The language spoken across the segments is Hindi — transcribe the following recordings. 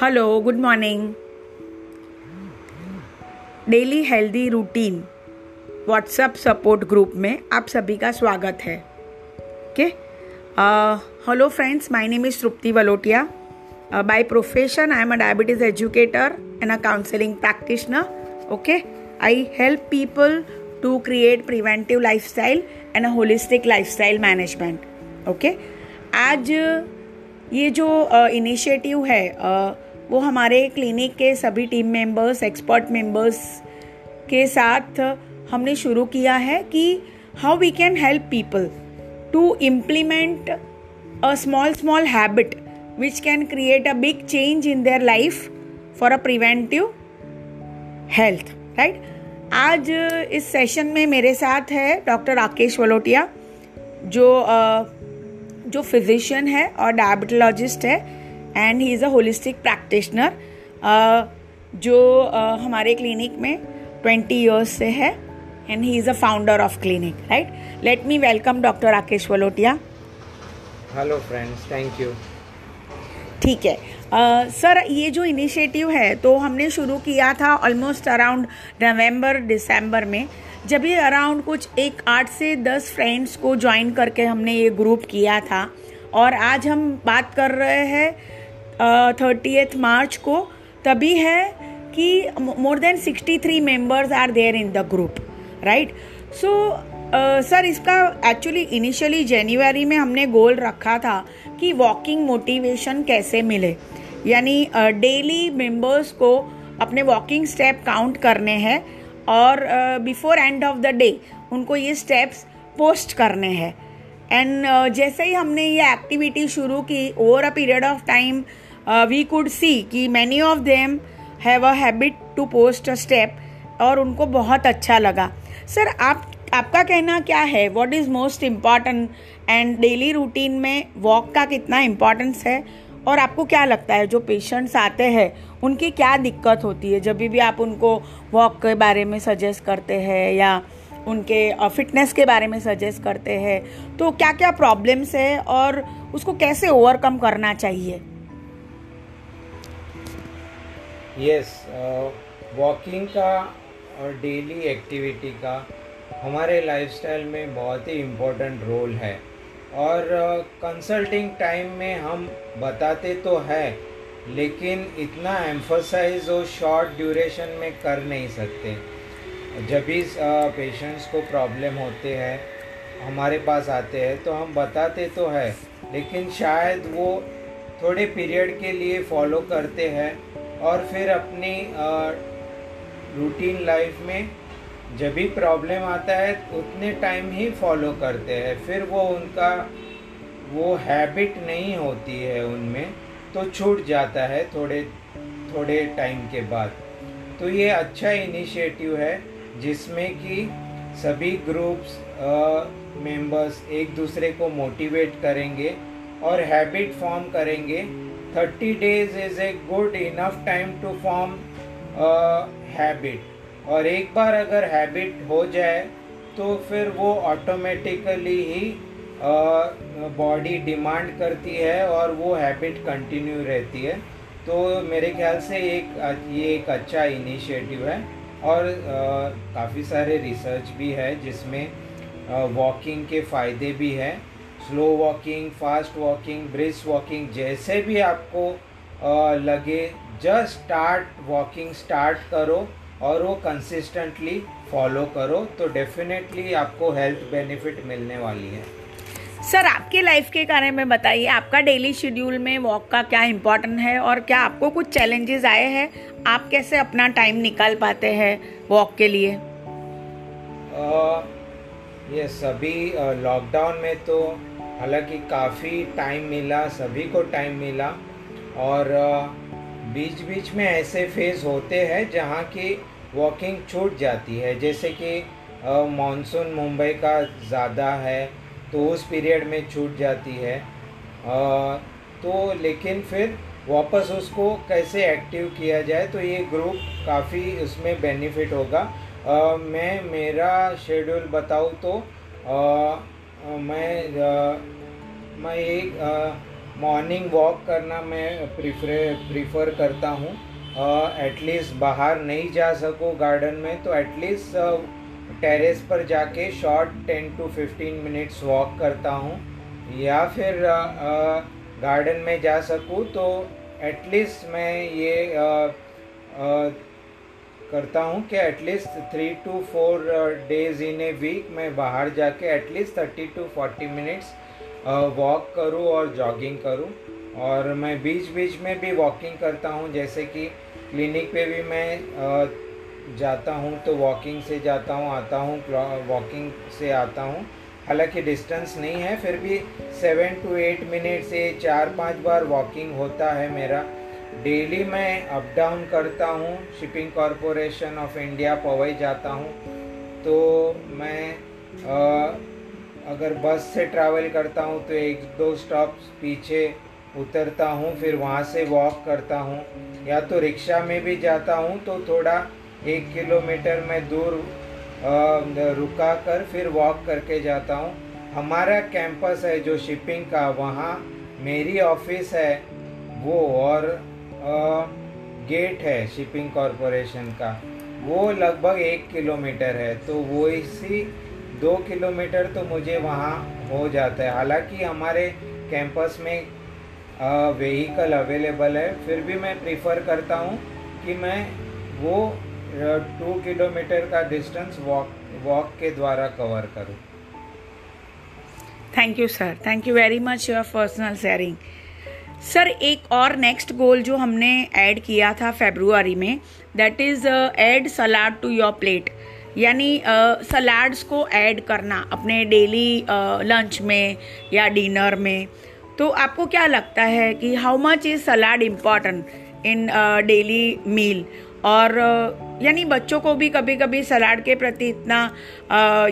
Hello good morning daily healthy routine WhatsApp support group में आप सभी का स्वागत है। Okay hello friends my name is Trupti Valotia by profession I am a diabetes educator and a counselling practitioner okay I help people to create preventive lifestyle and a holistic lifestyle management okay आज ये जो इनिशिएटिव uh, है uh, वो हमारे क्लिनिक के सभी टीम मेंबर्स एक्सपर्ट मेंबर्स के साथ हमने शुरू किया है कि how we can help people to implement a small small habit which can create a big change in their life for a preventive health right आज इस सेशन में मेरे साथ है डॉक्टर राकेश वलोटिया जो जो फिजिशियन है और डायबिटोलॉजिस्ट है and he is a holistic practitioner जो uh, हमारे क्लिनिक में ट्वेंटी ईयर्स से है and he is a founder of clinic right let me welcome doctor Rakesh Valotia hello friends thank you ठीक है। सर uh, ये जो इनिशिएटिव है तो हमने शुरू किया था ऑलमोस्ट अराउंड नवंबर दिसंबर में। जब ये अराउंड कुछ एक आठ से दस फ्रेंड्स को ज्वाइन करके हमने ये ग्रुप किया था, और आज हम बात कर रहे हैं थर्टी एथ मार्च को, तभी है कि more than sixty three members are there in the group right so sir इसका एक्चुअली इनिशियली जनवरी में हमने गोल रखा था कि वॉकिंग मोटिवेशन कैसे मिले। यानी डेली मेंबर्स को अपने वॉकिंग स्टेप काउंट करने हैं। और before end of the day उनको ये स्टेप्स पोस्ट करने हैं। एंड uh, जैसे ही हमने ये एक्टिविटी शुरू की over a period of time we could see कि many of them have a habit to post a step और उनको बहुत अच्छा लगा। सर आप आपका कहना क्या है? What is most important and daily routine में वॉक का कितना इम्पोर्टेंस है? और आपको क्या लगता है, जो पेशेंट्स आते हैं, उनकी क्या दिक्कत होती है? जब भी आप उनको वॉक के बारे में सजेस्ट करते हैं या उनके फिटनेस के बारे में सजेस्ट करते हैं तो क्या क्या प्रॉब्लम्स है और उसको कैसे ओवरकम करना चाहिए? यस वॉकिंग का और डेली एक्टिविटी का हमारे लाइफस्टाइल में बहुत ही इम्पोर्टेंट रोल है। और कंसल्टिंग टाइम में हम बताते तो है, लेकिन इतना एम्फोसाइज और शॉर्ट ड्यूरेशन में कर नहीं सकते। जब भी पेशेंट्स को प्रॉब्लम होते हैं, हमारे पास आते हैं तो हम बताते तो है, लेकिन शायद वो थोड़े पीरियड के लिए फॉलो करते हैं और फिर अपनी रूटीन लाइफ में जब भी प्रॉब्लम आता है, उतने टाइम ही फॉलो करते हैं। फिर वो उनका, वो हैबिट नहीं होती है उनमें तो छूट जाता है थोड़े थोड़े टाइम के बाद। तो ये अच्छा इनिशिएटिव है, जिसमें कि सभी ग्रुप्स मेंबर्स एक दूसरे को मोटिवेट करेंगे और हैबिट फॉर्म करेंगे। Thirty days is a good enough time to form habit और एक बार अगर हैबिट हो जाए तो फिर वो ऑटोमेटिकली ही बॉडी डिमांड करती है और वो हैबिट कंटिन्यू रहती है। तो मेरे ख्याल से एक ये एक अच्छा इनिशिएटिव है और काफ़ी सारे रिसर्च भी है जिसमें वॉकिंग के फ़ायदे भी हैं। Slow walking fast walking brisk walking जैसे भी आपको आ, लगे जस्ट स्टार्ट वॉकिंग स्टार्ट करो। और वो कंसिस्टेंटली फॉलो करो तो डेफिनेटली आपको हेल्थ बेनिफिट मिलने वाली है। सर आपके लाइफ के बारे में बताइए आपका डेली शेड्यूल में वॉक का क्या इम्पोर्टेंट है और क्या आपको कुछ चैलेंजेस आए हैं? आप कैसे अपना टाइम निकाल पाते हैं वॉक के लिए? ये सभी लॉकडाउन में तो हालाँकि काफ़ी टाइम मिला सभी को टाइम मिला और बीच बीच में ऐसे फ़ेज़ होते हैं जहाँ की वॉकिंग छूट जाती है। जैसे कि मानसून मुंबई का ज़्यादा है तो उस पीरियड में छूट जाती है। आ, तो लेकिन फिर वापस उसको कैसे एक्टिव किया जाए तो ये ग्रुप काफ़ी उसमें बेनिफिट होगा। आ, मैं मेरा शेड्यूल बताऊँ तो आ, मैं आ, मैं एक मॉर्निंग वॉक करना मैं प्रीफर प्रीफर करता हूँ। एटलीस्ट बाहर नहीं जा सकूँ गार्डन में तो एटलीस्ट टेरेस पर जाके short ten to fifteen minutes walk करता हूँ। या फिर गार्डन में जा सकूँ तो एटलीस्ट मैं ये आ, आ, करता हूँ कि at least three to four days in a week मैं बाहर जाके at least thirty to forty minutes walk करूँ और जॉगिंग करूँ। और मैं बीच बीच में भी वॉकिंग करता हूँ जैसे कि क्लिनिक पे भी मैं जाता हूँ तो वॉकिंग से जाता हूँ आता हूँ वॉकिंग से आता हूँ। हालाँकि डिस्टेंस नहीं है फिर भी सेवन टू एट मिनट से चार पाँच बार वॉकिंग होता है मेरा। डेली मैं अप डाउन करता हूँ shipping corporation of India Powai जाता हूँ। तो मैं आ, अगर बस से ट्रैवल करता हूँ तो एक दो स्टॉप पीछे उतरता हूँ, फिर वहाँ से वॉक करता हूँ। या तो रिक्शा में भी जाता हूँ तो थोड़ा एक किलोमीटर में दूर रुका कर फिर वॉक करके जाता हूँ। हमारा कैंपस है जो शिपिंग का, वहाँ मेरी ऑफ़िस है, वो और गेट है शिपिंग कॉरपोरेशन का। वो लगभग एक किलोमीटर है तो वो इसी दो किलोमीटर तो मुझे वहाँ हो जाता है। हालाँकि हमारे कैंपस में व्हीकल अवेलेबल है, फिर भी मैं प्रीफर करता हूँ कि मैं वो टू किलोमीटर का डिस्टेंस वॉक वॉक के द्वारा कवर करूँ। Thank you sir thank you very much your personal sharing sir एक और नेक्स्ट गोल जो हमने ऐड किया था फेब्रुआरी में that is add salad to your plate यानी सलाड्स uh, को ऐड करना अपने डेली लंच uh, में या डिनर में। तो आपको क्या लगता है कि how much is salad important in daily meal और यानी बच्चों को भी कभी कभी सलाड के प्रति इतना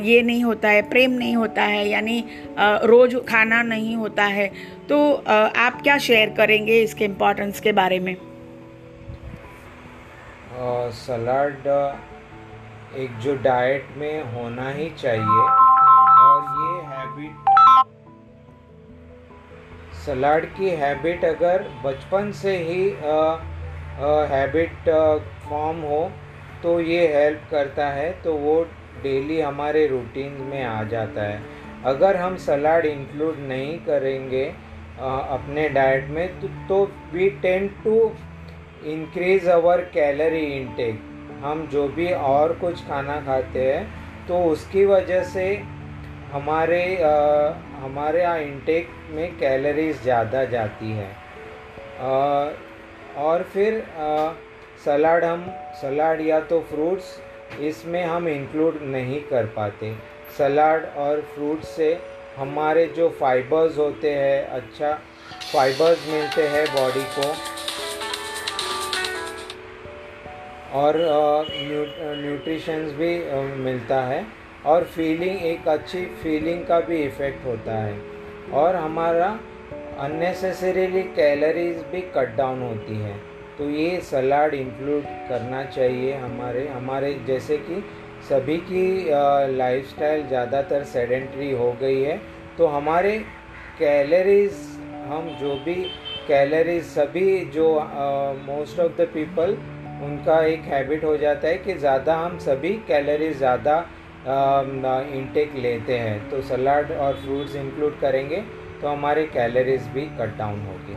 ये नहीं होता है प्रेम नहीं होता है यानी रोज़ खाना नहीं होता है। तो आप क्या शेयर करेंगे इसके इम्पोर्टेंस के बारे में? सलाड एक जो डाइट में होना ही चाहिए और ये हैबिट सलाड की हैबिट अगर बचपन से ही हैबिट फॉर्म हो तो ये हेल्प करता है तो वो डेली हमारे रूटीन में आ जाता है। अगर हम सलाड इंक्लूड नहीं करेंगे आ, अपने डाइट में तो, we tend to increase our calorie intake हम जो भी और कुछ खाना खाते हैं तो उसकी वजह से हमारे आ, हमारे यहाँ इंटेक में कैलोरीज ज़्यादा जाती है। आ, और फिर सलाड हम सलाड या तो फ्रूट्स इसमें हम इंक्लूड नहीं कर पाते। सलाड और फ्रूट्स से हमारे जो फाइबर्स होते हैं अच्छा फाइबर्स मिलते हैं बॉडी को। और न्यूट्रिशंस भी मिलता है और फीलिंग एक अच्छी फीलिंग का भी इफ़ेक्ट होता है और हमारा अननेसेसरीली कैलोरीज भी कट डाउन होती है। तो ये सलाड इंक्लूड करना चाहिए हमारे हमारे जैसे कि सभी की लाइफस्टाइल ज़्यादातर सेडेंट्री हो गई है तो हमारे कैलोरीज हम जो भी कैलोरीज सभी जो मोस्ट ऑफ़ द पीपल उनका एक हैबिट हो जाता है कि ज़्यादा हम सभी कैलोरी ज़्यादा इंटेक लेते हैं। तो सलाड और फ्रूट्स इंक्लूड करेंगे तो हमारे कैलोरीज भी कट डाउन होगी।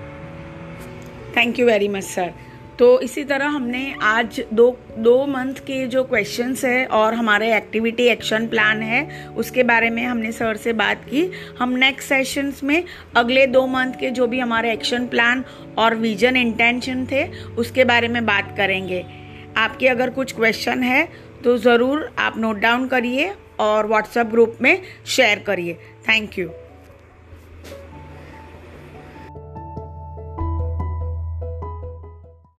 Thank you very much sir तो इसी तरह हमने आज दो दो मंथ के जो क्वेश्चंस है और हमारे एक्टिविटी एक्शन प्लान है, उसके बारे में हमने सर से बात की। हम नेक्स्ट सेशंस में अगले दो मंथ के जो भी हमारे एक्शन प्लान और विजन इंटेंशन थे, उसके बारे में बात करेंगे। आपके अगर कुछ क्वेश्चन है तो ज़रूर आप नोट डाउन करिए और व्हाट्सएप ग्रुप में शेयर करिए। Thank you